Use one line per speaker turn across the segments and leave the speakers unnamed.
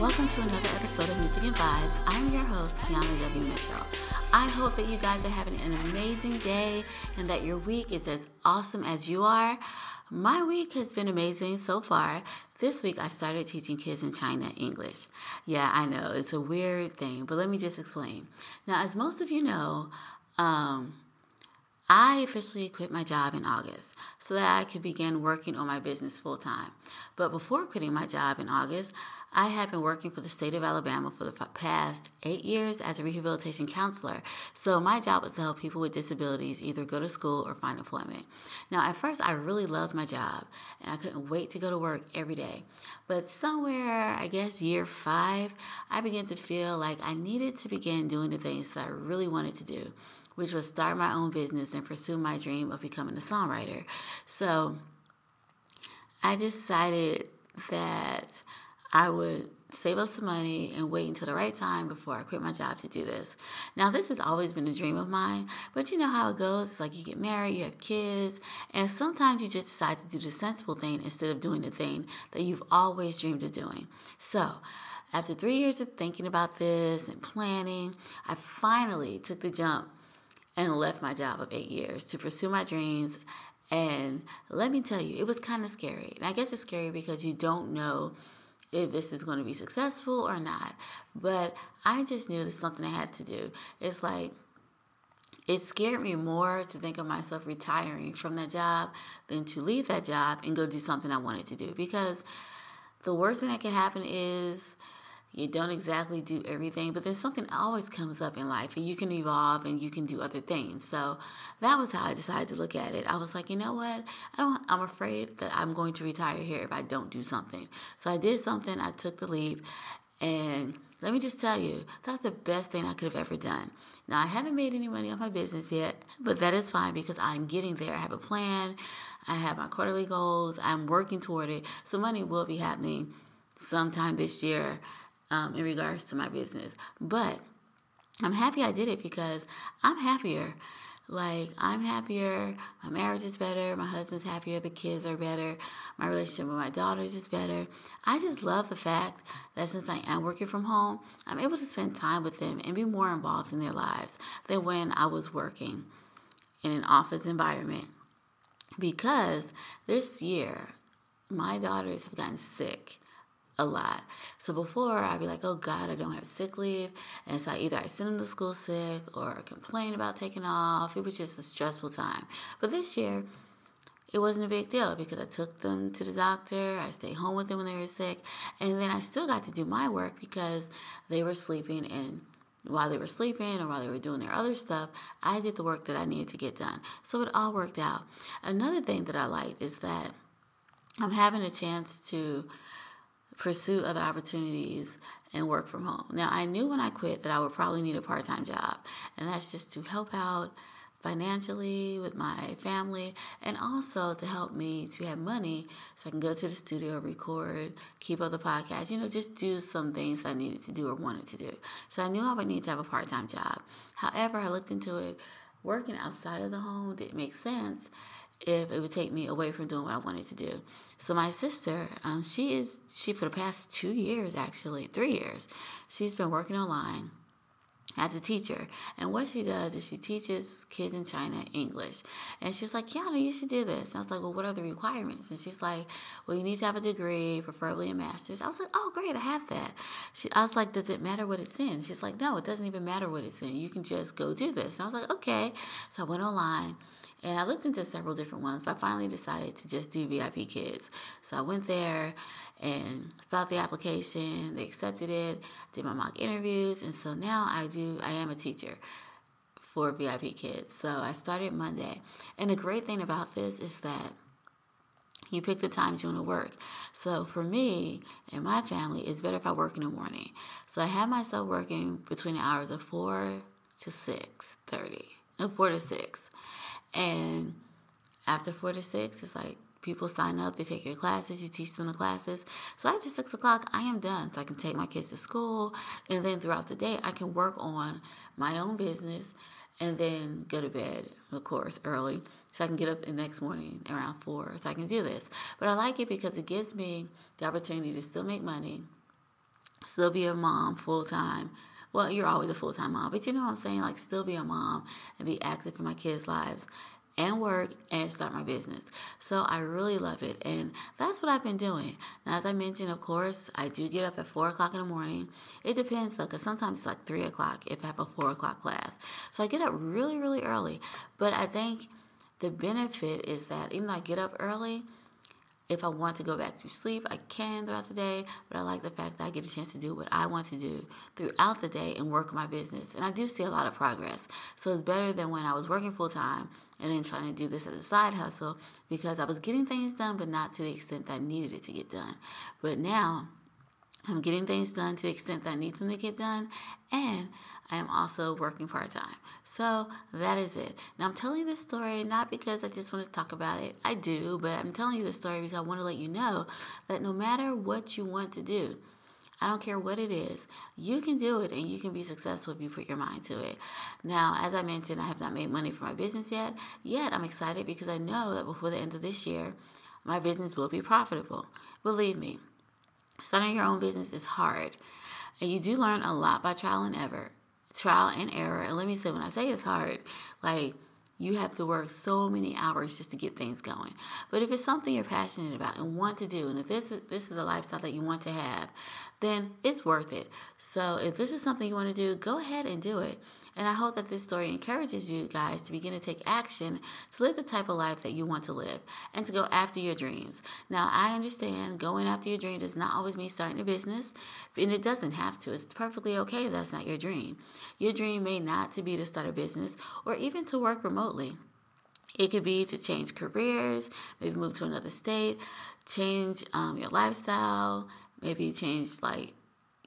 Welcome to another episode of Music and Vibes. I'm your host, Kiana W. Mitchell. I hope that you guys are having an amazing day and that your week is as awesome as you are. My week has been amazing so far. This week I started teaching kids in China English. Yeah, I know, it's a weird thing, but let me just explain. Now, as most of you know, um, I officially quit my job in August so that I could begin working on my business full time. But before quitting my job in August, I have been working for the state of Alabama for the past eight years as a rehabilitation counselor. So my job was to help people with disabilities either go to school or find employment. Now, at first, I really loved my job and I couldn't wait to go to work every day. But somewhere, I guess year five, I began to feel like I needed to begin doing the things that I really wanted to do which was start my own business and pursue my dream of becoming a songwriter. So I decided that I would save up some money and wait until the right time before I quit my job to do this. Now, this has always been a dream of mine, but you know how it goes. It's like you get married, you have kids, and sometimes you just decide to do the sensible thing instead of doing the thing that you've always dreamed of doing. So, after three years of thinking about this and planning, I finally took the jump and left my job of eight years to pursue my dreams. And let me tell you, it was kind of scary. And I guess it's scary because you don't know if this is going to be successful or not. But I just knew this something I had to do. It's like, it scared me more to think of myself retiring from that job than to leave that job and go do something I wanted to do. Because the worst thing that can happen is you don't exactly do everything, but there's something always comes up in life and you can evolve and you can do other things. So that was how I decided to look at it. I was like, you know what? I don't I'm afraid that I'm going to retire here if I don't do something. So I did something, I took the leap and let me just tell you, that's the best thing I could have ever done. Now, I haven't made any money on my business yet, but that is fine because I'm getting there. I have a plan, I have my quarterly goals, I'm working toward it. So, money will be happening sometime this year um, in regards to my business. But I'm happy I did it because I'm happier. Like, I'm happier, my marriage is better, my husband's happier, the kids are better, my relationship with my daughters is better. I just love the fact that since I am working from home, I'm able to spend time with them and be more involved in their lives than when I was working in an office environment. Because this year, my daughters have gotten sick a lot. So before I'd be like, oh God, I don't have sick leave. And so either I send them to school sick or complain about taking off. It was just a stressful time. But this year, it wasn't a big deal because I took them to the doctor. I stayed home with them when they were sick. And then I still got to do my work because they were sleeping and while they were sleeping or while they were doing their other stuff, I did the work that I needed to get done. So it all worked out. Another thing that I like is that I'm having a chance to pursue other opportunities and work from home. Now, I knew when I quit that I would probably need a part time job, and that's just to help out financially with my family and also to help me to have money so I can go to the studio, record, keep up the podcast, you know, just do some things I needed to do or wanted to do. So I knew I would need to have a part time job. However, I looked into it, working outside of the home didn't make sense if it would take me away from doing what I wanted to do. So my sister, um, she is she for the past two years, actually three years, she's been working online as a teacher. And what she does is she teaches kids in China English. And she's like, Kiana, you should do this. And I was like, well, what are the requirements? And she's like, well, you need to have a degree, preferably a master's. I was like, oh, great, I have that. She, I was like, does it matter what it's in? She's like, no, it doesn't even matter what it's in. You can just go do this. And I was like, okay. So I went online and I looked into several different ones, but I finally decided to just do VIP Kids. So I went there and filled out the application. They accepted it, did my mock interviews, and so now I do. I am a teacher for VIP Kids. So I started Monday, and the great thing about this is that you pick the times you want to work. So for me and my family, it's better if I work in the morning. So I have myself working between the hours of four to six thirty. No, four to six. And after four to six, it's like people sign up, they take your classes, you teach them the classes. So after six o'clock, I am done. So I can take my kids to school. And then throughout the day, I can work on my own business and then go to bed, of course, early. So I can get up the next morning around four. So I can do this. But I like it because it gives me the opportunity to still make money still be a mom full time. Well, you're always a full time mom, but you know what I'm saying? Like, still be a mom and be active in my kids' lives and work and start my business. So I really love it. And that's what I've been doing. Now, as I mentioned, of course, I do get up at 4 o'clock in the morning. It depends, though, because sometimes it's like 3 o'clock if I have a 4 o'clock class. So I get up really, really early. But I think the benefit is that even though I get up early, if I want to go back to sleep, I can throughout the day, but I like the fact that I get a chance to do what I want to do throughout the day and work my business. And I do see a lot of progress. So it's better than when I was working full time and then trying to do this as a side hustle because I was getting things done, but not to the extent that I needed it to get done. But now, I'm getting things done to the extent that I need them to get done, and I am also working part time. So that is it. Now, I'm telling you this story not because I just want to talk about it. I do, but I'm telling you this story because I want to let you know that no matter what you want to do, I don't care what it is, you can do it and you can be successful if you put your mind to it. Now, as I mentioned, I have not made money for my business yet. Yet, I'm excited because I know that before the end of this year, my business will be profitable. Believe me, starting your own business is hard. And you do learn a lot by trial and error trial and error. And let me say, when I say it's hard, like you have to work so many hours just to get things going. But if it's something you're passionate about and want to do, and if this is, this is a lifestyle that you want to have, then it's worth it. So if this is something you want to do, go ahead and do it. And I hope that this story encourages you guys to begin to take action to live the type of life that you want to live and to go after your dreams. Now, I understand going after your dream does not always mean starting a business, and it doesn't have to. It's perfectly okay if that's not your dream. Your dream may not to be to start a business or even to work remotely. It could be to change careers, maybe move to another state, change um, your lifestyle, maybe change like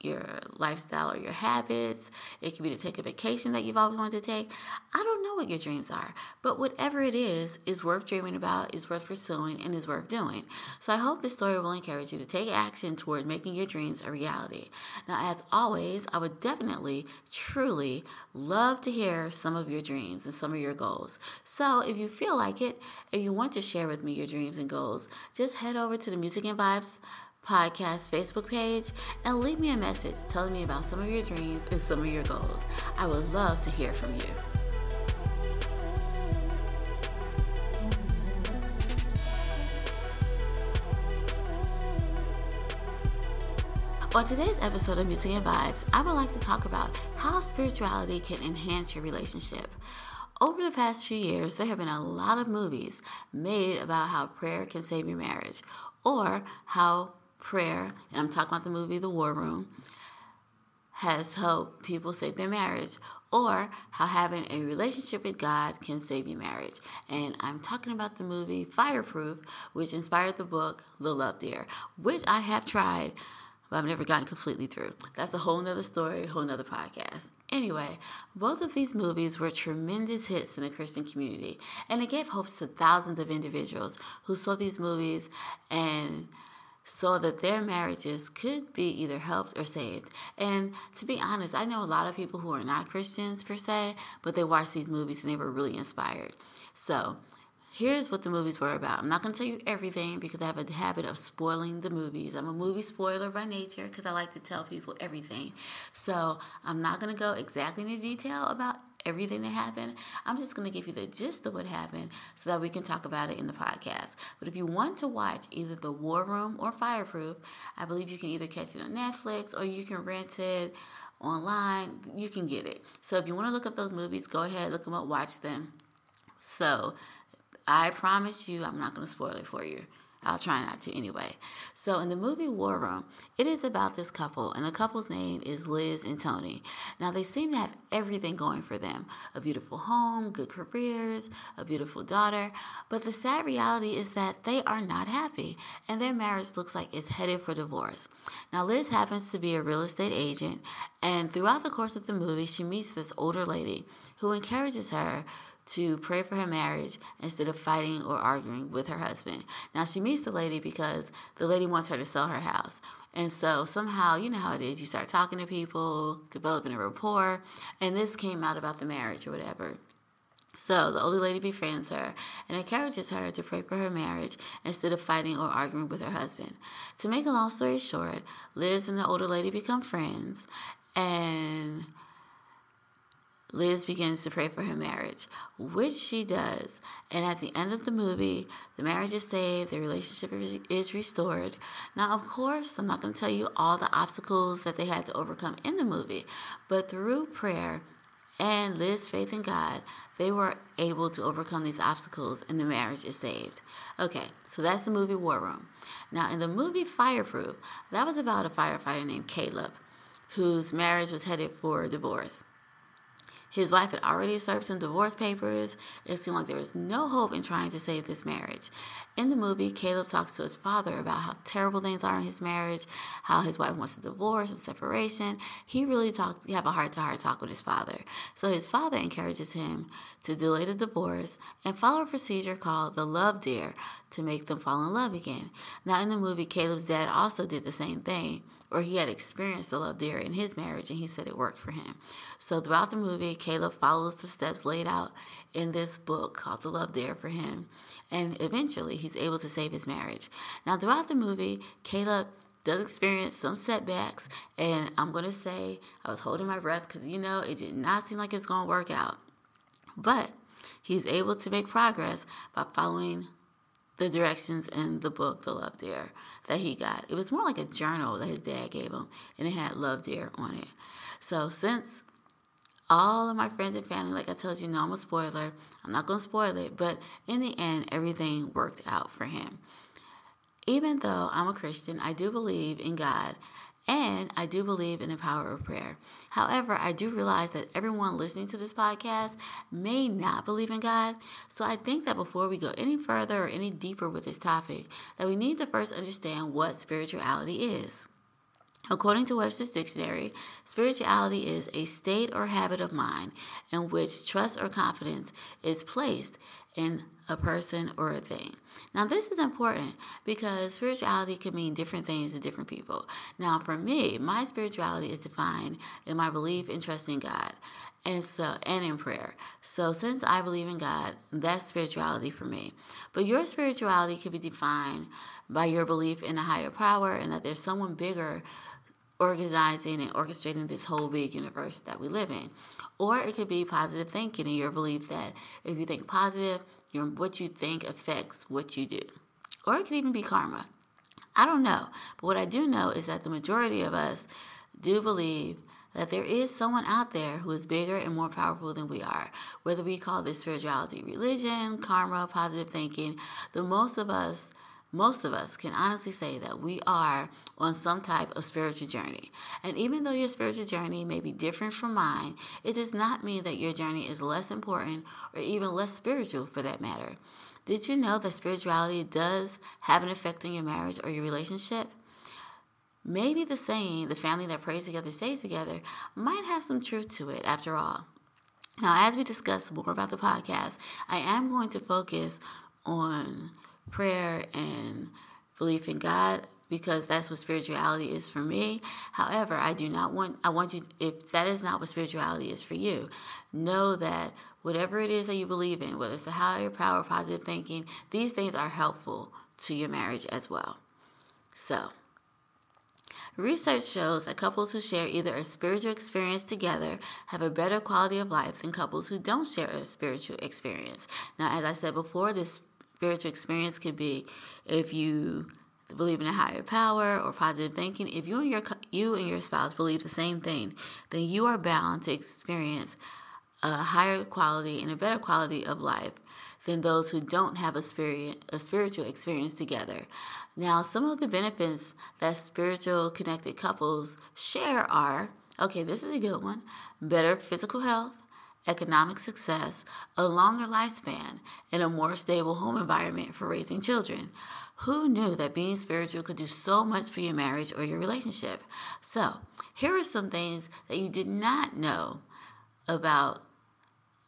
your lifestyle or your habits. It could be to take a vacation that you've always wanted to take. I don't know what your dreams are, but whatever it is, is worth dreaming about, is worth pursuing, and is worth doing. So I hope this story will encourage you to take action toward making your dreams a reality. Now, as always, I would definitely, truly love to hear some of your dreams and some of your goals. So if you feel like it, if you want to share with me your dreams and goals, just head over to the Music and Vibes podcast Facebook page and leave me a message telling me about some of your dreams and some of your goals. I would love to hear from you. On today's episode of Music and Vibes, I would like to talk about how spirituality can enhance your relationship. Over the past few years, there have been a lot of movies made about how prayer can save your marriage or how prayer, and I'm talking about the movie The War Room, has helped people save their marriage, or how having a relationship with God can save your marriage. And I'm talking about the movie Fireproof, which inspired the book The Love Dare, which I have tried, but I've never gotten completely through. That's a whole nother story, whole nother podcast. Anyway, both of these movies were tremendous hits in the Christian community, and it gave hope to thousands of individuals who saw these movies and so that their marriages could be either helped or saved. And to be honest, I know a lot of people who are not Christians per se, but they watched these movies and they were really inspired. So, here's what the movies were about. I'm not going to tell you everything because I have a habit of spoiling the movies. I'm a movie spoiler by nature because I like to tell people everything. So, I'm not going to go exactly into detail about everything that happened. I'm just going to give you the gist of what happened so that we can talk about it in the podcast. But if you want to watch either The War Room or Fireproof, I believe you can either catch it on Netflix or you can rent it online. You can get it. So if you want to look up those movies, go ahead, look them up, watch them. So I promise you, I'm not going to spoil it for you. I'll try not to anyway. So, in the movie War Room, it is about this couple, and the couple's name is Liz and Tony. Now, they seem to have everything going for them a beautiful home, good careers, a beautiful daughter. But the sad reality is that they are not happy, and their marriage looks like it's headed for divorce. Now, Liz happens to be a real estate agent, and throughout the course of the movie, she meets this older lady who encourages her to pray for her marriage instead of fighting or arguing with her husband. Now, she meets the lady because the lady wants her to sell her house. And so somehow, you know how it is, you start talking to people, developing a rapport, and this came out about the marriage or whatever. So the older lady befriends her and encourages her to pray for her marriage instead of fighting or arguing with her husband. To make a long story short, Liz and the older lady become friends and Liz begins to pray for her marriage, which she does. And at the end of the movie, the marriage is saved, the relationship is restored. Now, of course, I'm not going to tell you all the obstacles that they had to overcome in the movie, but through prayer and Liz's faith in God, they were able to overcome these obstacles and the marriage is saved. Okay, so that's the movie War Room. Now, in the movie Fireproof, that was about a firefighter named Caleb whose marriage was headed for divorce. His wife had already served some divorce papers. It seemed like there was no hope in trying to save this marriage. In the movie, Caleb talks to his father about how terrible things are in his marriage, how his wife wants a divorce and separation. He really talks, have a heart to heart talk with his father. So his father encourages him to delay the divorce and follow a procedure called the love dare to make them fall in love again. Now, in the movie, Caleb's dad also did the same thing or he had experienced the love dare in his marriage and he said it worked for him. So throughout the movie, Caleb follows the steps laid out in this book called The Love Dare for him. And eventually he's able to save his marriage. Now, throughout the movie, Caleb does experience some setbacks. And I'm to say I was holding my breath because, you know, it did not seem like it's to work out. But he's able to make progress by following the directions in the book, The Love Dare, that he got. It was more like a journal that his dad gave him, and it had Love Dare on it. So since all of my friends and family, like I told you, know I'm a spoiler. I'm not going to spoil it, but in the end, everything worked out for him. Even though I'm a Christian, I do believe in God and I do believe in the power of prayer. However, I do realize that everyone listening to this podcast may not believe in God. So I think that before we go any further or any deeper with this topic, that we need to first understand what spirituality is. According to Webster's dictionary, spirituality is a state or habit of mind in which trust or confidence is placed in a person or a thing. Now, this is important because spirituality can mean different things to different people. Now, for me, my spirituality is defined in my belief and trust in God. And so, and in prayer. So, since I believe in God, that's spirituality for me. But your spirituality can be defined by your belief in a higher power and that there's someone bigger organizing and orchestrating this whole big universe that we live in. Or it could be positive thinking and your belief that if you think positive, your what you think affects what you do. Or it could even be karma. I don't know. But what I do know is that the majority of us do believe that there is someone out there who is bigger and more powerful than we are. Whether we call this spirituality, religion, karma, positive thinking, the most of us most of us can honestly say that we are on some type of spiritual journey. And even though your spiritual journey may be different from mine, it does not mean that your journey is less important or even less spiritual for that matter. Did you know that spirituality does have an effect on your marriage or your relationship? Maybe the saying, the family that prays together stays together, might have some truth to it after all. Now, as we discuss more about the podcast, I am going to focus on prayer and belief in God because that's what spirituality is for me. However, I do not want I want you if that is not what spirituality is for you, know that whatever it is that you believe in, whether it's a higher power, positive thinking, these things are helpful to your marriage as well. So, Research shows that couples who share either a spiritual experience together have a better quality of life than couples who don't share a spiritual experience. Now, as I said before, this spiritual experience could be if you believe in a higher power or positive thinking. If you and your you and your spouse believe the same thing, then you are bound to experience a higher quality and a better quality of life than those who don't have a spirit a spiritual experience together. Now, some of the benefits that spiritual connected couples share are okay, this is a good one. Better physical health, economic success, a longer lifespan, and a more stable home environment for raising children. Who knew that being spiritual could do so much for your marriage or your relationship? So, here are some things that you did not know about,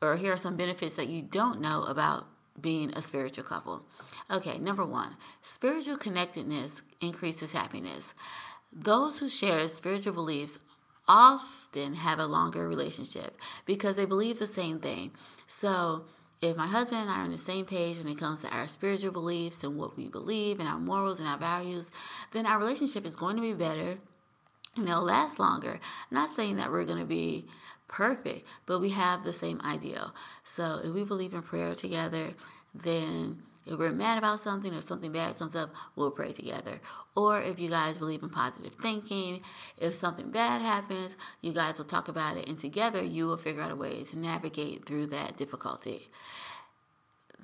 or here are some benefits that you don't know about being a spiritual couple. Okay, number one, spiritual connectedness increases happiness. Those who share spiritual beliefs often have a longer relationship because they believe the same thing. So, if my husband and I are on the same page when it comes to our spiritual beliefs and what we believe and our morals and our values, then our relationship is going to be better and it'll last longer. I'm not saying that we're going to be perfect, but we have the same ideal. So if we believe in prayer together, then if we're mad about something or something bad comes up, we'll pray together. Or if you guys believe in positive thinking, if something bad happens, you guys will talk about it, and together you will figure out a way to navigate through that difficulty.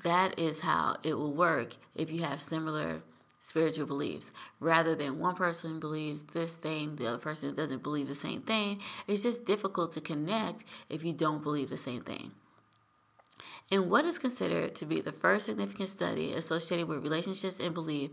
That is how it will work if you have similar spiritual beliefs rather than one person believes this thing, the other person doesn't believe the same thing. It's just difficult to connect if you don't believe the same thing. In what is considered to be the first significant study associated with relationships and belief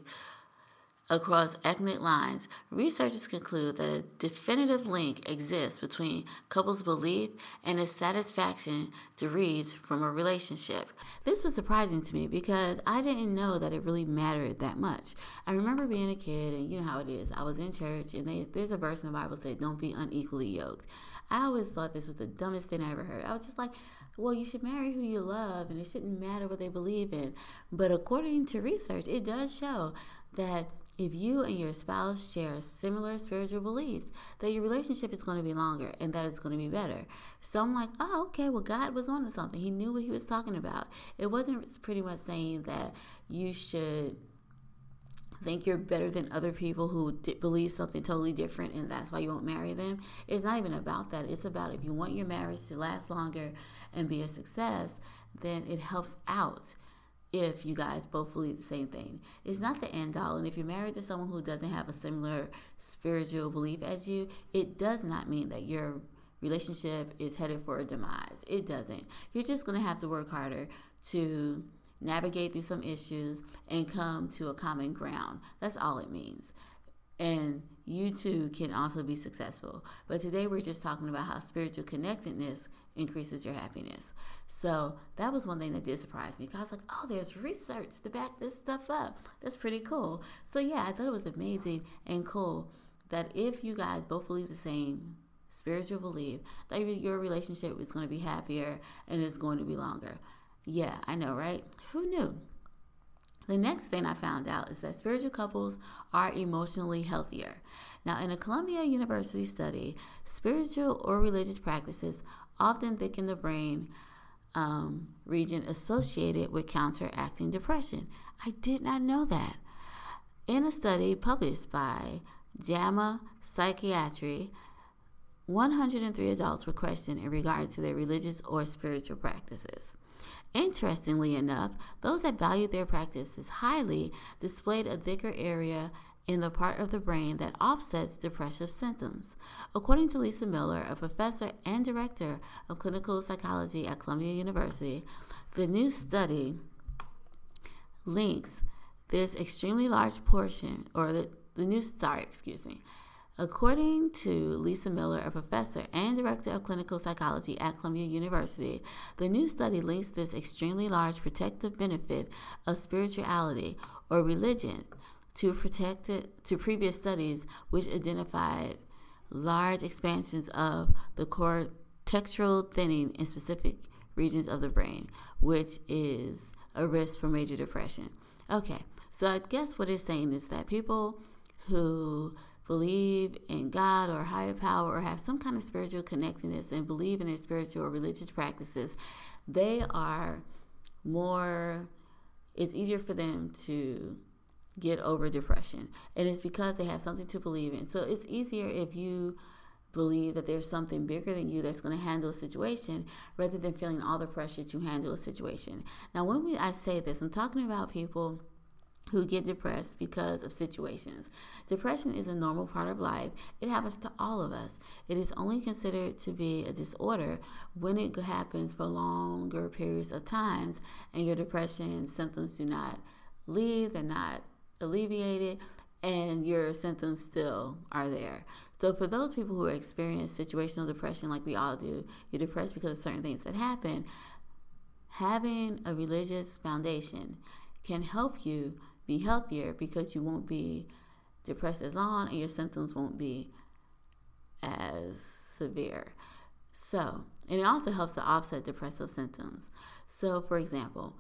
across ethnic lines, researchers conclude that a definitive link exists between couples' belief and the satisfaction derived from a relationship. This was surprising to me because I didn't know that it really mattered that much. I remember being a kid, and you know how it is. I was in church, and they, there's a verse in the Bible that says, "Don't be unequally yoked." I always thought this was the dumbest thing I ever heard. I was just like, well, you should marry who you love, and it shouldn't matter what they believe in. But according to research, it does show that if you and your spouse share similar spiritual beliefs, that your relationship is going to be longer and that it's going to be better. So I'm like, oh, okay, well, God was on to something. He knew what he was talking about. It wasn't pretty much saying that you should think you're better than other people who believe something totally different and that's why you won't marry them. It's not even about that. It's about if you want your marriage to last longer and be a success, then it helps out if you guys both believe the same thing. It's not the end all. And if you're married to someone who doesn't have a similar spiritual belief as you, it does not mean that your relationship is headed for a demise. It doesn't. You're just going to have to work harder to navigate through some issues, and come to a common ground. That's all it means. And you too can also be successful. But today we're just talking about how spiritual connectedness increases your happiness. So that was one thing that did surprise me because I was like, oh, there's research to back this stuff up. That's pretty cool. So yeah, I thought it was amazing and cool that if you guys both believe the same spiritual belief, that your relationship is going to be happier and it's going to be longer. Yeah, I know, right? Who knew? The next thing I found out is that spiritual couples are emotionally healthier. Now, in a Columbia University study, spiritual or religious practices often thicken the brain um, region associated with counteracting depression. I did not know that. In a study published by JAMA Psychiatry, 103 adults were questioned in regard to their religious or spiritual practices. Interestingly enough, those that valued their practices highly displayed a thicker area in the part of the brain that offsets depressive symptoms. According to Lisa Miller, a professor and director of clinical psychology at Columbia University, the new study links this extremely large portion, or the, the new, sorry, excuse me, According to Lisa Miller, a professor and director of clinical psychology at Columbia University, the new study links this extremely large protective benefit of spirituality or religion to protected to previous studies which identified large expansions of the cortexual thinning in specific regions of the brain, which is a risk for major depression. Okay, so I guess what it's saying is that people who believe in God or higher power or have some kind of spiritual connectedness and believe in their spiritual or religious practices, they are more, it's easier for them to get over depression. And it's because they have something to believe in. So it's easier if you believe that there's something bigger than you that's going to handle a situation rather than feeling all the pressure to handle a situation. Now, when we I say this, I'm talking about people who get depressed because of situations. Depression is a normal part of life. It happens to all of us. It is only considered to be a disorder when it happens for longer periods of times and your depression symptoms do not leave, they're not alleviated, and your symptoms still are there. So for those people who experience situational depression like we all do, you're depressed because of certain things that happen, having a religious foundation can help you be healthier because you won't be depressed as long and your symptoms won't be as severe. So, and it also helps to offset depressive symptoms. So, for example,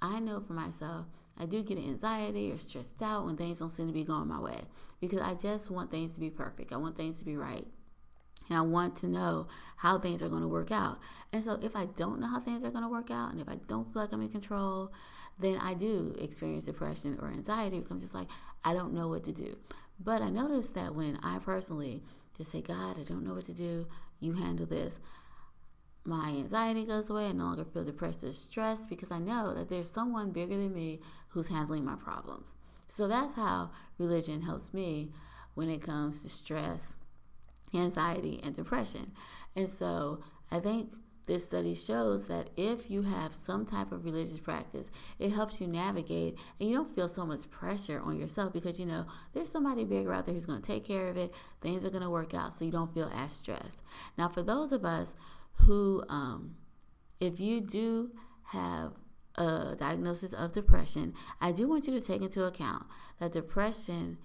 I know for myself, I do get anxiety or stressed out when things don't seem to be going my way because I just want things to be perfect. I want things to be right. And I want to know how things are going to work out. And so, if I don't know how things are going to work out, and if I don't feel like I'm in control, then I do experience depression or anxiety because I'm just like, I don't know what to do. But I noticed that when I personally just say, God, I don't know what to do, you handle this. My anxiety goes away. I no longer feel depressed or stressed because I know that there's someone bigger than me who's handling my problems. So that's how religion helps me when it comes to stress, anxiety, and depression. And so I think this study shows that if you have some type of religious practice, it helps you navigate and you don't feel so much pressure on yourself because you know there's somebody bigger out there who's going to take care of it. Things are going to work out so you don't feel as stressed. Now, for those of us who, um, if you do have a diagnosis of depression, I do want you to take into account that depression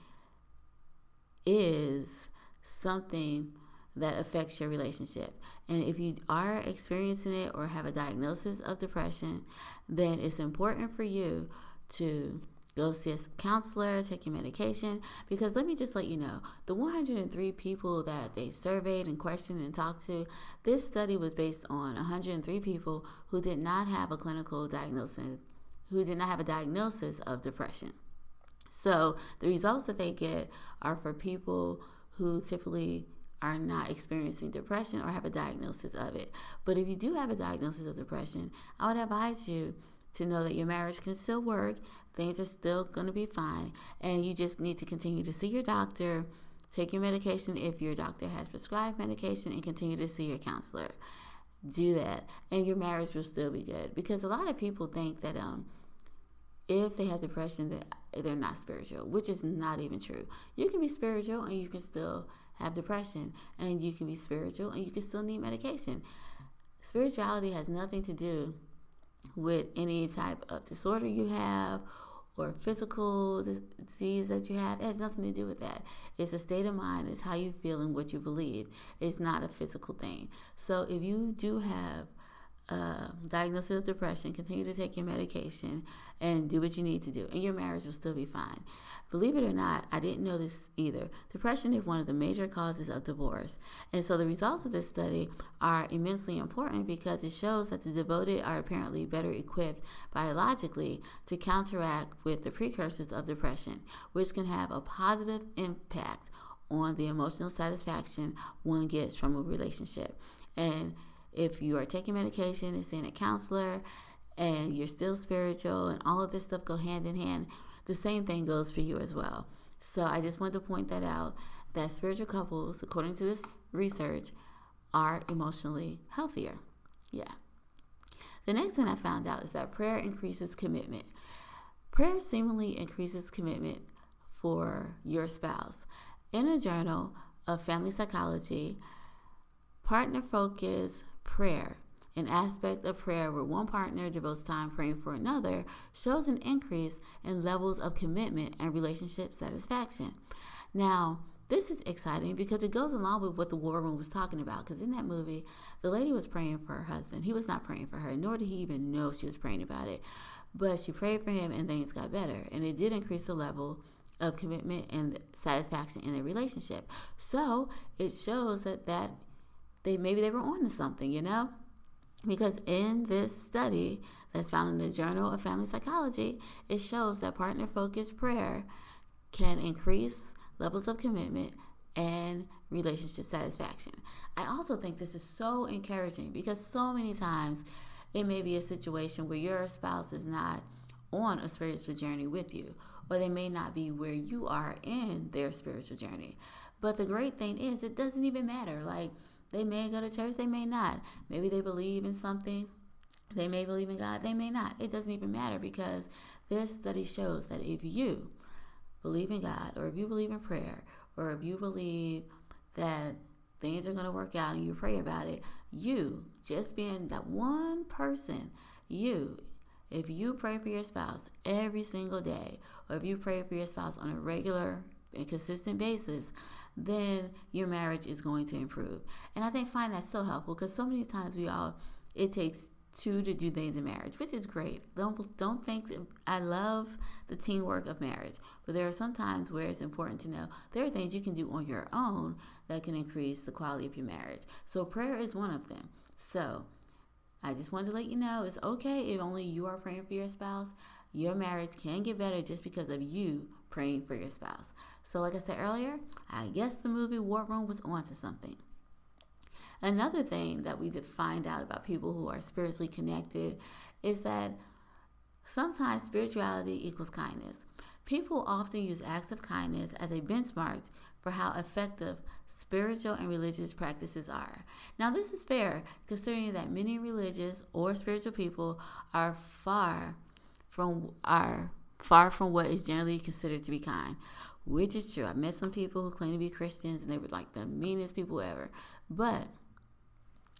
is something that affects your relationship. And if you are experiencing it or have a diagnosis of depression, then it's important for you to go see a counselor, take your medication. Because let me just let you know the 103 people that they surveyed and questioned and talked to, this study was based on 103 people who did not have a clinical diagnosis, who did not have a diagnosis of depression. So the results that they get are for people who typically are not experiencing depression or have a diagnosis of it. But if you do have a diagnosis of depression, I would advise you to know that your marriage can still work, things are still going to be fine, and you just need to continue to see your doctor, take your medication if your doctor has prescribed medication, and continue to see your counselor. Do that, and your marriage will still be good. Because a lot of people think that um, if they have depression, that they're not spiritual, which is not even true. You can be spiritual and you can still have depression, and you can be spiritual and you can still need medication. Spirituality has nothing to do with any type of disorder you have or physical disease that you have. It has nothing to do with that. It's a state of mind, it's how you feel and what you believe. It's not a physical thing. So if you do have uh, diagnosis of depression, continue to take your medication and do what you need to do, and your marriage will still be fine. Believe it or not, I didn't know this either. Depression is one of the major causes of divorce. And so the results of this study are immensely important because it shows that the devoted are apparently better equipped biologically to counteract with the precursors of depression, which can have a positive impact on the emotional satisfaction one gets from a relationship. And if you are taking medication and seeing a counselor and you're still spiritual and all of this stuff go hand in hand, the same thing goes for you as well. So I just wanted to point that out that spiritual couples, according to this research, are emotionally healthier. Yeah. The next thing I found out is that prayer increases commitment. Prayer seemingly increases commitment for your spouse. In a journal of family psychology, partner focused prayer an aspect of prayer where one partner devotes time praying for another shows an increase in levels of commitment and relationship satisfaction. Now, this is exciting because it goes along with what the war room was talking about. Because in that movie, the lady was praying for her husband. He was not praying for her, nor did he even know she was praying about it. But she prayed for him, and things got better. And it did increase the level of commitment and satisfaction in their relationship. So it shows that that they maybe they were on to something, you know. Because in this study that's found in the Journal of Family Psychology, it shows that partner focused prayer can increase levels of commitment and relationship satisfaction. I also think this is so encouraging because so many times it may be a situation where your spouse is not on a spiritual journey with you, or they may not be where you are in their spiritual journey. But the great thing is, it doesn't even matter. Like, they may go to church, they may not. Maybe they believe in something. They may believe in God, they may not. It doesn't even matter because this study shows that if you believe in God, or if you believe in prayer, or if you believe that things are going to work out and you pray about it, you, just being that one person, you, if you pray for your spouse every single day, or if you pray for your spouse on a regular and consistent basis, then your marriage is going to improve. And I think find that so helpful because so many times we all it takes two to do things in marriage, which is great. Don't don't think I love the teamwork of marriage, but there are some times where it's important to know there are things you can do on your own that can increase the quality of your marriage. So prayer is one of them. So I just wanted to let you know it's okay if only you are praying for your spouse. Your marriage can get better just because of you praying for your spouse. So, like I said earlier, I guess the movie War Room was onto something. Another thing that we did find out about people who are spiritually connected is that sometimes spirituality equals kindness. People often use acts of kindness as a benchmark for how effective spiritual and religious practices are. Now, this is fair considering that many religious or spiritual people are far from are far from what is generally considered to be kind, which is true. I met some people who claim to be Christians and they were like the meanest people ever. But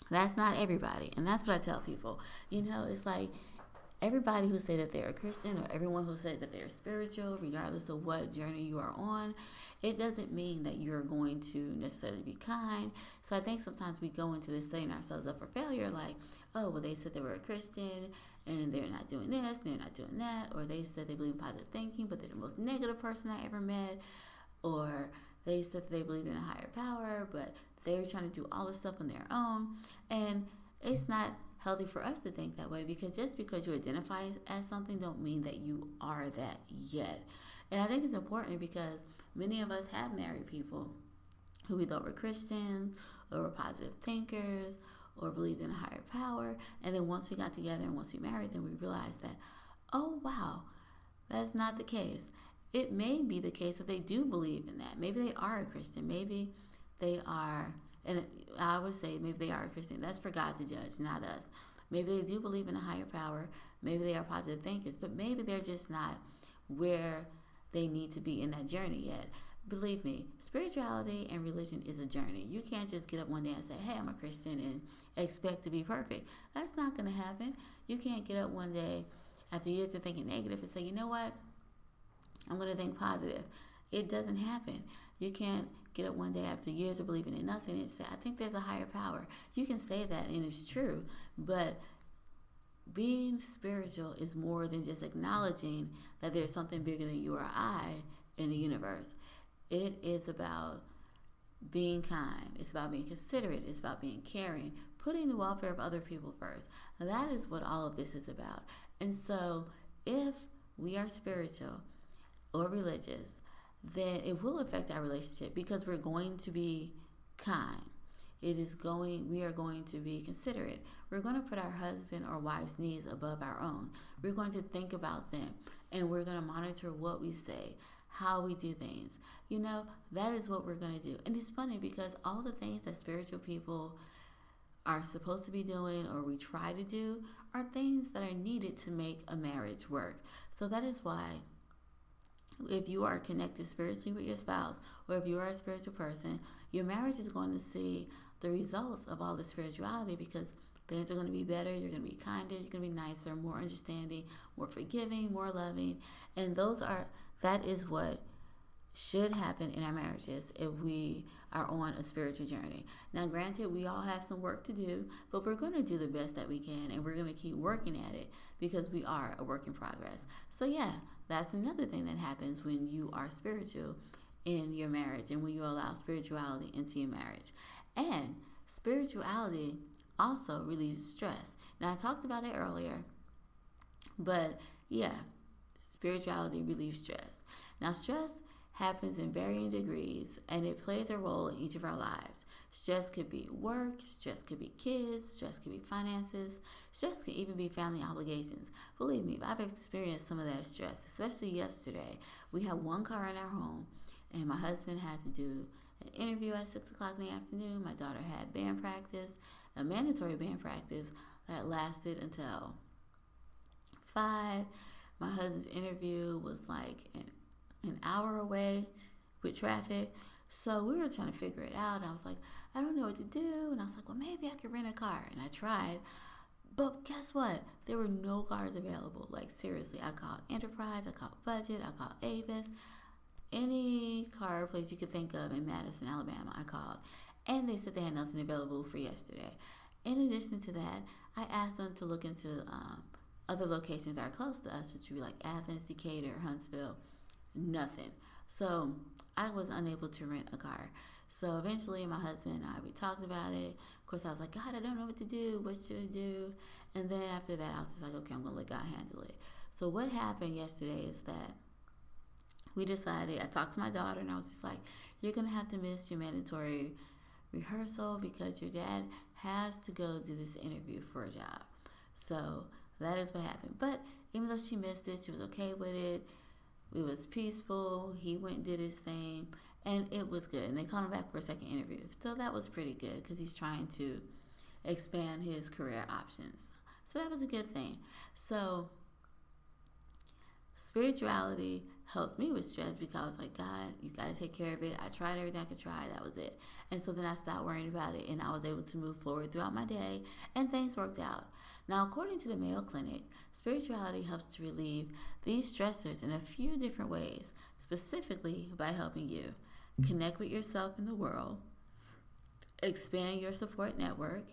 that's not everybody. And that's what I tell people. You know, it's like everybody who say that they're a Christian or everyone who say that they're spiritual, regardless of what journey you are on, it doesn't mean that you're going to necessarily be kind. So I think sometimes we go into this setting ourselves up for failure, like, oh, well, they said they were a Christian and they're not doing this, they're not doing that, or they said they believe in positive thinking, but they're the most negative person I ever met, or they said that they believe in a higher power, but they're trying to do all this stuff on their own. And it's not healthy for us to think that way because just because you identify as something don't mean that you are that yet. And I think it's important because many of us have married people who we thought were Christians or were positive thinkers or believed in a higher power. And then once we got together and once we married, then we realized that, oh, wow, that's not the case. It may be the case that they do believe in that. Maybe they are a Christian. Maybe they are and I would say maybe they are a Christian. That's for God to judge, not us. Maybe they do believe in a higher power. Maybe they are positive thinkers, but maybe they're just not where they need to be in that journey yet. Believe me, spirituality and religion is a journey. You can't just get up one day and say, Hey, I'm a Christian and expect to be perfect. That's not going to happen. You can't get up one day after years of thinking negative and say, You know what? I'm going to think positive. It doesn't happen. You can't get up one day after years of believing in nothing and say, I think there's a higher power. You can say that and it's true, but being spiritual is more than just acknowledging that there's something bigger than you or I in the universe. It is about being kind, it's about being considerate, it's about being caring, putting the welfare of other people first. that is what all of this is about. And so, if we are spiritual or religious, then it will affect our relationship because we're going to be kind. It is going, we are going to be considerate. We're going to put our husband or wife's needs above our own. We're going to think about them and we're going to monitor what we say, how we do things. You know, that is what we're going to do. And it's funny because all the things that spiritual people are supposed to be doing or we try to do are things that are needed to make a marriage work. So that is why if you are connected spiritually with your spouse or if you are a spiritual person, your marriage is going to see the results of all the spirituality because things are going to be better, you're going to be kinder, you're going to be nicer, more understanding, more forgiving, more loving. And those are that is what should happen in our marriages if we are on a spiritual journey. Now, granted, we all have some work to do, but we're going to do the best that we can and we're going to keep working at it because we are a work in progress. So, yeah, that's another thing that happens when you are spiritual in your marriage and when you allow spirituality into your marriage. And spirituality also relieves stress. Now, I talked about it earlier, but yeah, spirituality relieves stress. Now, stress happens in varying degrees and it plays a role in each of our lives. Stress could be work, stress could be kids, stress could be finances, stress could even be family obligations. Believe me, I've experienced some of that stress, especially yesterday. We had one car in our home and my husband had to do an interview at 6 o'clock in the afternoon. My daughter had band practice, a mandatory band practice that lasted until 5. My husband's interview was like an an hour away with traffic. So we were trying to figure it out. I was like, I don't know what to do. And I was like, well, maybe I could rent a car. And I tried. But guess what? There were no cars available. Like, seriously, I called Enterprise, I called Budget, I called Avis. any car place you could think of in Madison, Alabama. I called, and they said they had nothing available for yesterday. In addition to that, I asked them to look into um, other locations that are close to us, which would be like Athens, Decatur, Huntsville. Nothing. So I was unable to rent a car. So eventually, my husband and I we talked about it. Of course, I was like, God, I don't know what to do. What should I do? And then after that, I was just like, okay, I'm gonna let God handle it. So what happened yesterday is that we decided. I talked to my daughter, and I was just like, you're gonna have to miss your mandatory rehearsal because your dad has to go do this interview for a job. So that is what happened. But even though she missed it, she was okay with it. It was peaceful. He went and did his thing, and it was good. And they called him back for a second interview. So that was pretty good because he's trying to expand his career options. So that was a good thing. So spirituality helped me with stress because I was like, God, you got to take care of it. I tried everything I could try. That was it. And so then I stopped worrying about it and I was able to move forward throughout my day and things worked out. Now, according to the Mayo Clinic, spirituality helps to relieve these stressors in a few different ways, specifically by helping you connect with yourself in the world, expand your support network,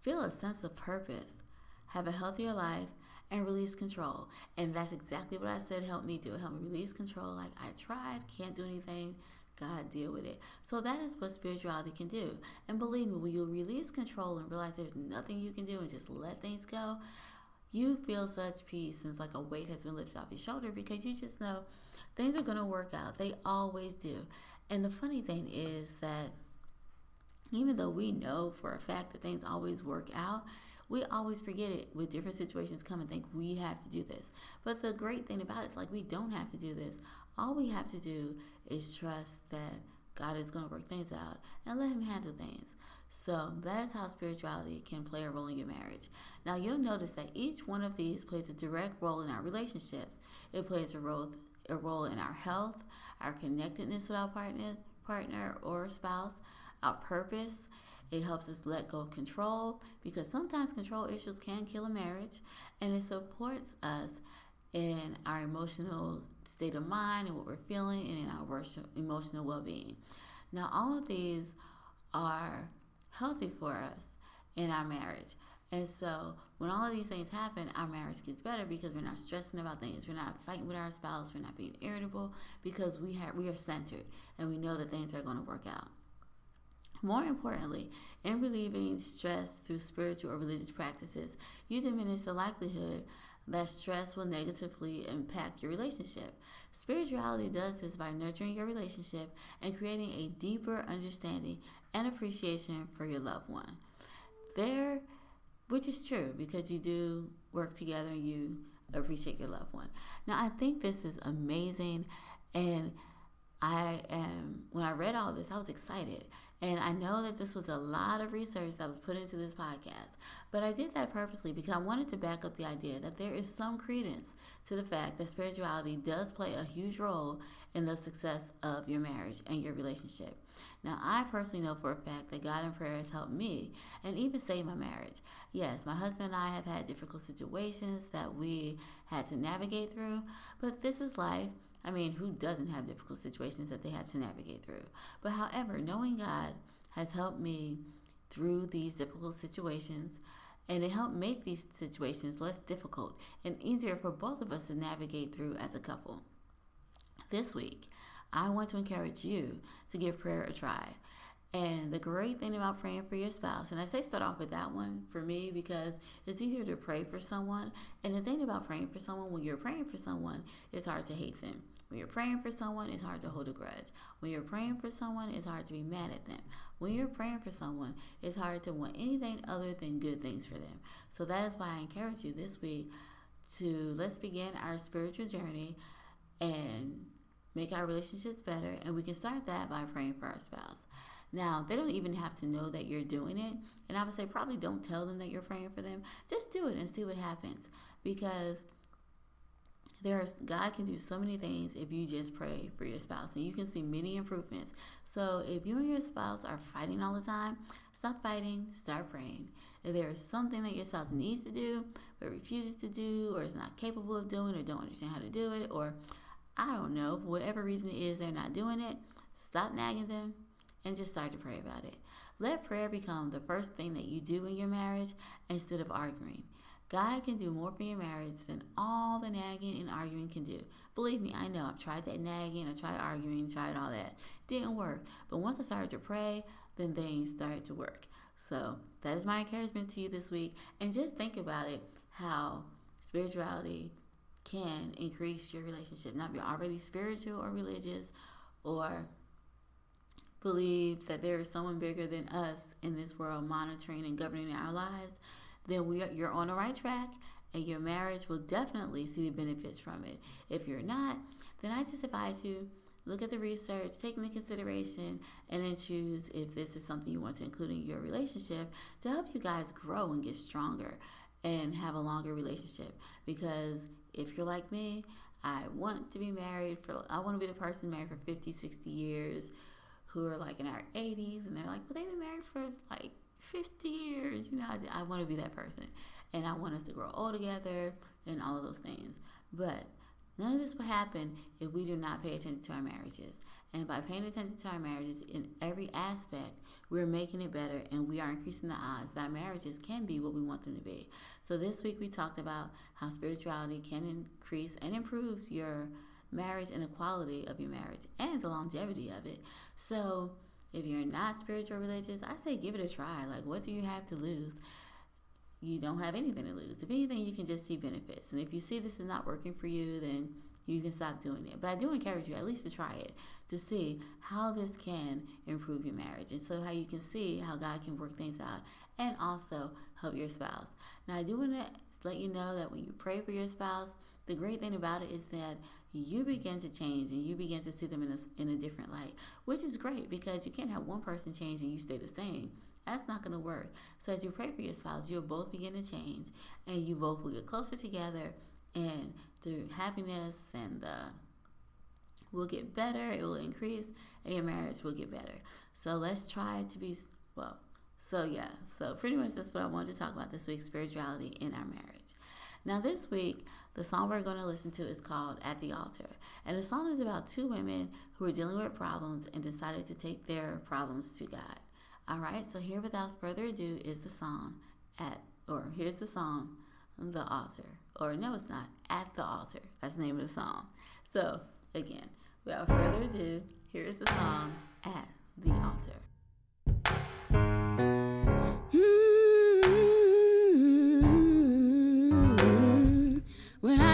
feel a sense of purpose, have a healthier life, and release control. And that's exactly what I said helped me do. It helped me release control. Like I tried, can't do anything. God deal with it. So that is what spirituality can do. And believe me, when you release control and realize there's nothing you can do and just let things go, you feel such peace and it's like a weight has been lifted off your shoulder because you just know things are going to work out. They always do. And the funny thing is that even though we know for a fact that things always work out, we always forget it with different situations come and think we have to do this. But the great thing about it is like we don't have to do this. All we have to do is trust that God is going to work things out and let Him handle things. So that is how spirituality can play a role in your marriage. Now you'll notice that each one of these plays a direct role in our relationships. It plays a role a role in our health, our connectedness with our partner partner or spouse, our purpose. It helps us let go of control because sometimes control issues can kill a marriage, and it supports us in our emotional state of mind and what we're feeling and in our emotional well being. Now, all of these are healthy for us in our marriage. And so, when all of these things happen, our marriage gets better because we're not stressing about things. We're not fighting with our spouse. We're not being irritable because we have we are centered and we know that things are going to work out. More importantly, in relieving stress through spiritual or religious practices, you diminish the likelihood that stress will negatively impact your relationship. Spirituality does this by nurturing your relationship and creating a deeper understanding and appreciation for your loved one. There, which is true because you do work together and you appreciate your loved one. Now, I think this is amazing and I am when I read all this, I was excited and I know that this was a lot of research that was put into this podcast, but I did that purposely because I wanted to back up the idea that there is some credence to the fact that spirituality does play a huge role in the success of your marriage and your relationship. Now, I personally know for a fact that God and prayer has helped me and even saved my marriage. Yes, my husband and I have had difficult situations that we had to navigate through, but this is life I mean, who doesn't have difficult situations that they had to navigate through? But however, knowing God has helped me through these difficult situations and it helped make these situations less difficult and easier for both of us to navigate through as a couple. This week, I want to encourage you to give prayer a try. And the great thing about praying for your spouse, and I say start off with that one for me because it's easier to pray for someone. And the thing about praying for someone, when you're praying for someone, it's hard to hate them. When you're praying for someone, it's hard to hold a grudge. When you're praying for someone, it's hard to be mad at them. When you're praying for someone, it's hard to want anything other than good things for them. So that is why I encourage you this week to let's begin our spiritual journey and make our relationships better. And we can start that by praying for our spouse. Now, they don't even have to know that you're doing it. And I would say probably don't tell them that you're praying for them. Just do it and see what happens. Because there's God can do so many things if you just pray for your spouse and you can see many improvements. So if you and your spouse are fighting all the time, stop fighting, start praying. If there is something that your spouse needs to do but refuses to do or is not capable of doing or don't understand how to do it or I don't know, whatever reason it is they're not doing it, stop nagging them and just start to pray about it. Let prayer become the first thing that you do in your marriage instead of arguing. God can do more for your marriage than all the nagging and arguing can do. Believe me, I know. I've tried that nagging, I tried arguing, tried all that. Didn't work. But once I started to pray, then things started to work. So that is my encouragement to you this week. And just think about it how spirituality can increase your relationship. If you're already spiritual or religious or believe that there is someone bigger than us in this world monitoring and governing our lives, then we are, you're on the right track and your marriage will definitely see the benefits from it. If you're not, then I just advise you look at the research, take into consideration, and then choose if this is something you want to include in your relationship to help you guys grow and get stronger and have a longer relationship. Because if you're like me, I want to be married for, I want to be the person married for 50, 60 years who are like in our 80s and they're like, well, they've been married for like 50 years. You know, I, I want to be that person. And I want us to grow old together and all those things. But none of this will happen if we do not pay attention to our marriages. And by paying attention to our marriages in every aspect, we're making it better and we are increasing the odds that marriages can be what we want them to be. So this week we talked about how spirituality can increase and improve your marriage and the quality of your marriage and the longevity of it. So if you're not spiritual religious, I say give it a try. Like, what do you have to lose? You don't have anything to lose. If anything, you can just see benefits. And if you see this is not working for you, then you can stop doing it. But I do encourage you at least to try it to see how this can improve your marriage. And so, how you can see how God can work things out and also help your spouse. Now, I do want to let you know that when you pray for your spouse, the great thing about it is that you begin to change and you begin to see them in a, in a different light, which is great because you can't have one person change and you stay the same. That's not going to work. So, as you pray for your spouse, you'll both begin to change and you both will get closer together, and the happiness and the will get better, it will increase, and your marriage will get better. So, let's try to be well. So, yeah, so pretty much that's what I wanted to talk about this week spirituality in our marriage. Now, this week, the song we're going to listen to is called At the Altar. And the song is about two women who are dealing with problems and decided to take their problems to God. All right, so here without further ado is the song at, or here's the song, The Altar. Or no, it's not, At the Altar. That's the name of the song. So, again, without further ado, here's the song, At the Altar.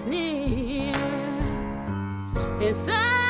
is near. Inside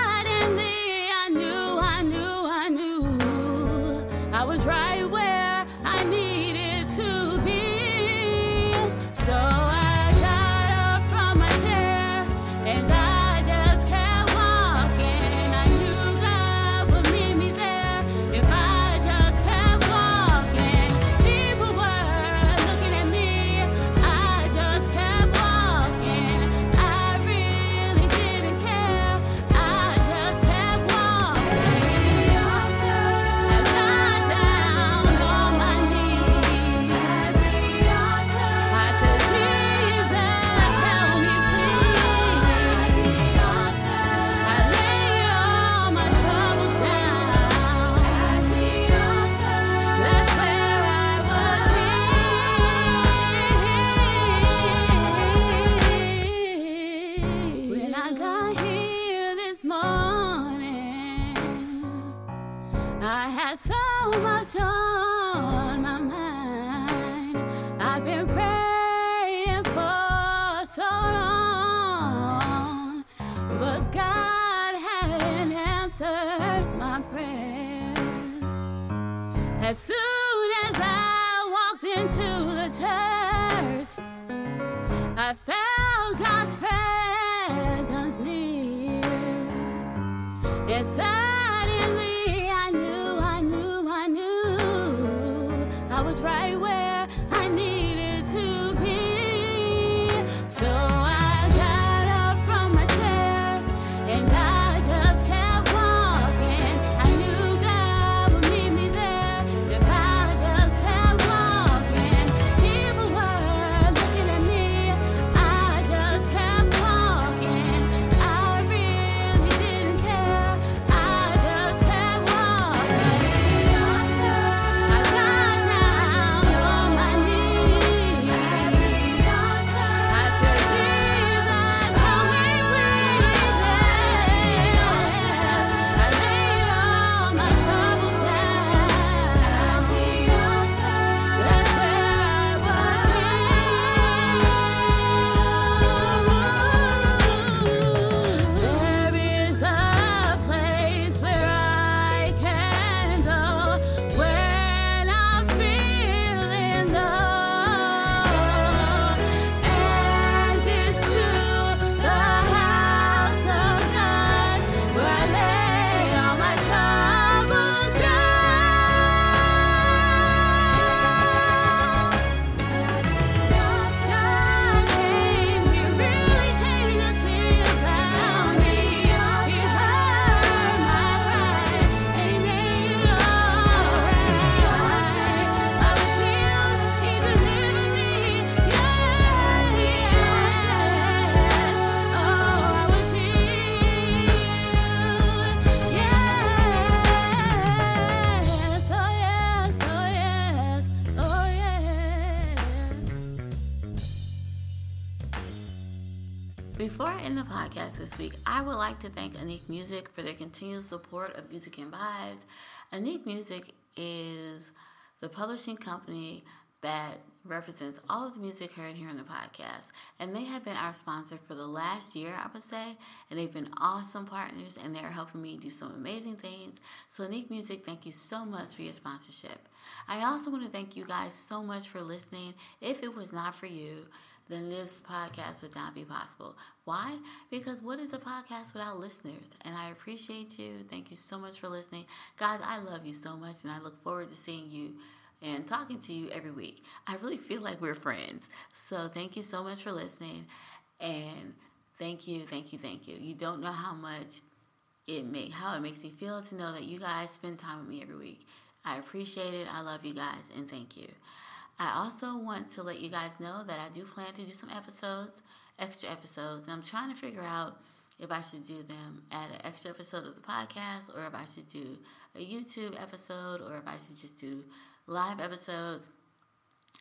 the
podcast this week, I would like to thank Anik Music for their continued support of Music and Vibes. Anik Music is the publishing company that represents all of the music heard here in the podcast. And they have been our sponsor for the last year, I would say. And they've been awesome partners and they're helping me do some amazing things. So, Anik Music, thank you so much for your sponsorship. I also want to thank you guys so much for listening. If it was not for you, then this podcast would not be possible. Why? Because what is a podcast without listeners? And I appreciate you. Thank you so much for listening. Guys, I love you so much and I look forward to seeing you and talking to you every week. I really feel like we're friends. So thank you so much for listening. And thank you, thank you, thank you. You don't know how much it make how it makes me feel to know that you guys spend time with me every week. I appreciate it. I love you guys and thank you. I also want to let you guys know that I do plan to do some episodes, extra episodes, and I'm trying to figure out if I should do them at an extra episode of the podcast or if I should do a YouTube episode or if I should just do live episodes.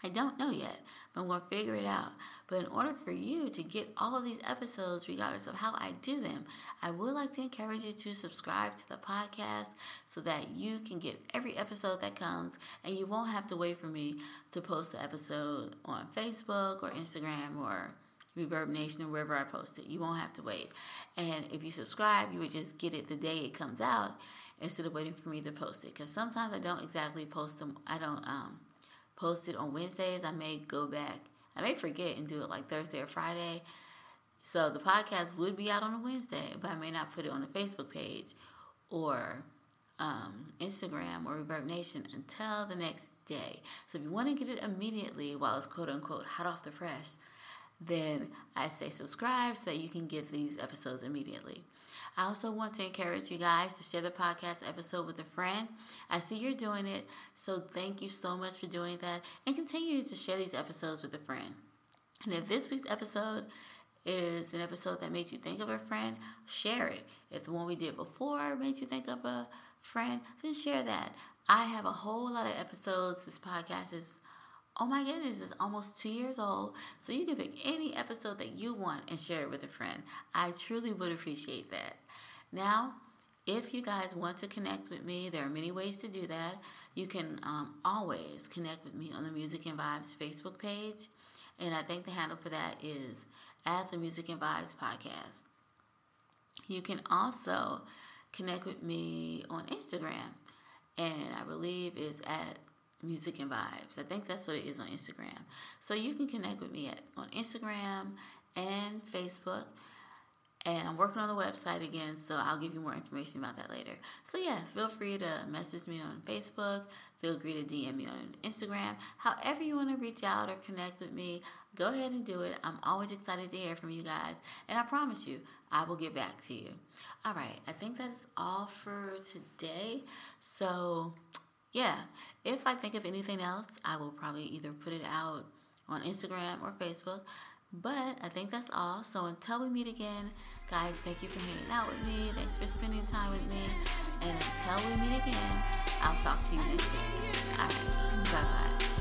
I don't know yet, but I'm going to figure it out. But in order for you to get all of these episodes, regardless of how I do them, I would like to encourage you to subscribe to the podcast so that you can get every episode that comes and you won't have to wait for me to post the episode on Facebook or Instagram or Reverb Nation or wherever I post it. You won't have to wait. And if you subscribe, you would just get it the day it comes out instead of waiting for me to post it. Because sometimes I don't exactly post them. I don't um, post it on Wednesdays. I may go back. I may forget and do it like Thursday or Friday. So the podcast would be out on a Wednesday, but I may not put it on the Facebook page or um, Instagram or Reverb Nation until the next day. So if you want to get it immediately while it's quote unquote hot off the press, then I say subscribe so that you can get these episodes immediately. I also want to encourage you guys to share the podcast episode with a friend. I see you're doing it, so thank you so much for doing that and continue to share these episodes with a friend. And if this week's episode is an episode that made you think of a friend, share it. If the one we did before made you think of a friend, then share that. I have a whole lot of episodes. This podcast is oh my goodness, it's almost two years old. So you can pick any episode that you want and share it with a friend. I truly would appreciate that. Now, if you guys want to connect with me, there are many ways to do that. You can um, always connect with me on the Music and Vibes Facebook page. And I think the handle for that is at the Music and Vibes podcast. You can also connect with me on Instagram. And I believe is at Music and Vibes. I think that's what it is on Instagram. So you can connect with me at, on Instagram and Facebook. And I'm working on a website again, so I'll give you more information about that later. So, yeah, feel free to message me on Facebook. Feel free to DM me on Instagram. However, you want to reach out or connect with me, go ahead and do it. I'm always excited to hear from you guys. And I promise you, I will get back to you. All right, I think that's all for today. So, yeah, if I think of anything else, I will probably either put it out on Instagram or Facebook. But I think that's all. So until we meet again, guys, thank you for hanging out with me. Thanks for spending time with me. And until we meet again, I'll talk to you next week. All right. Bye bye.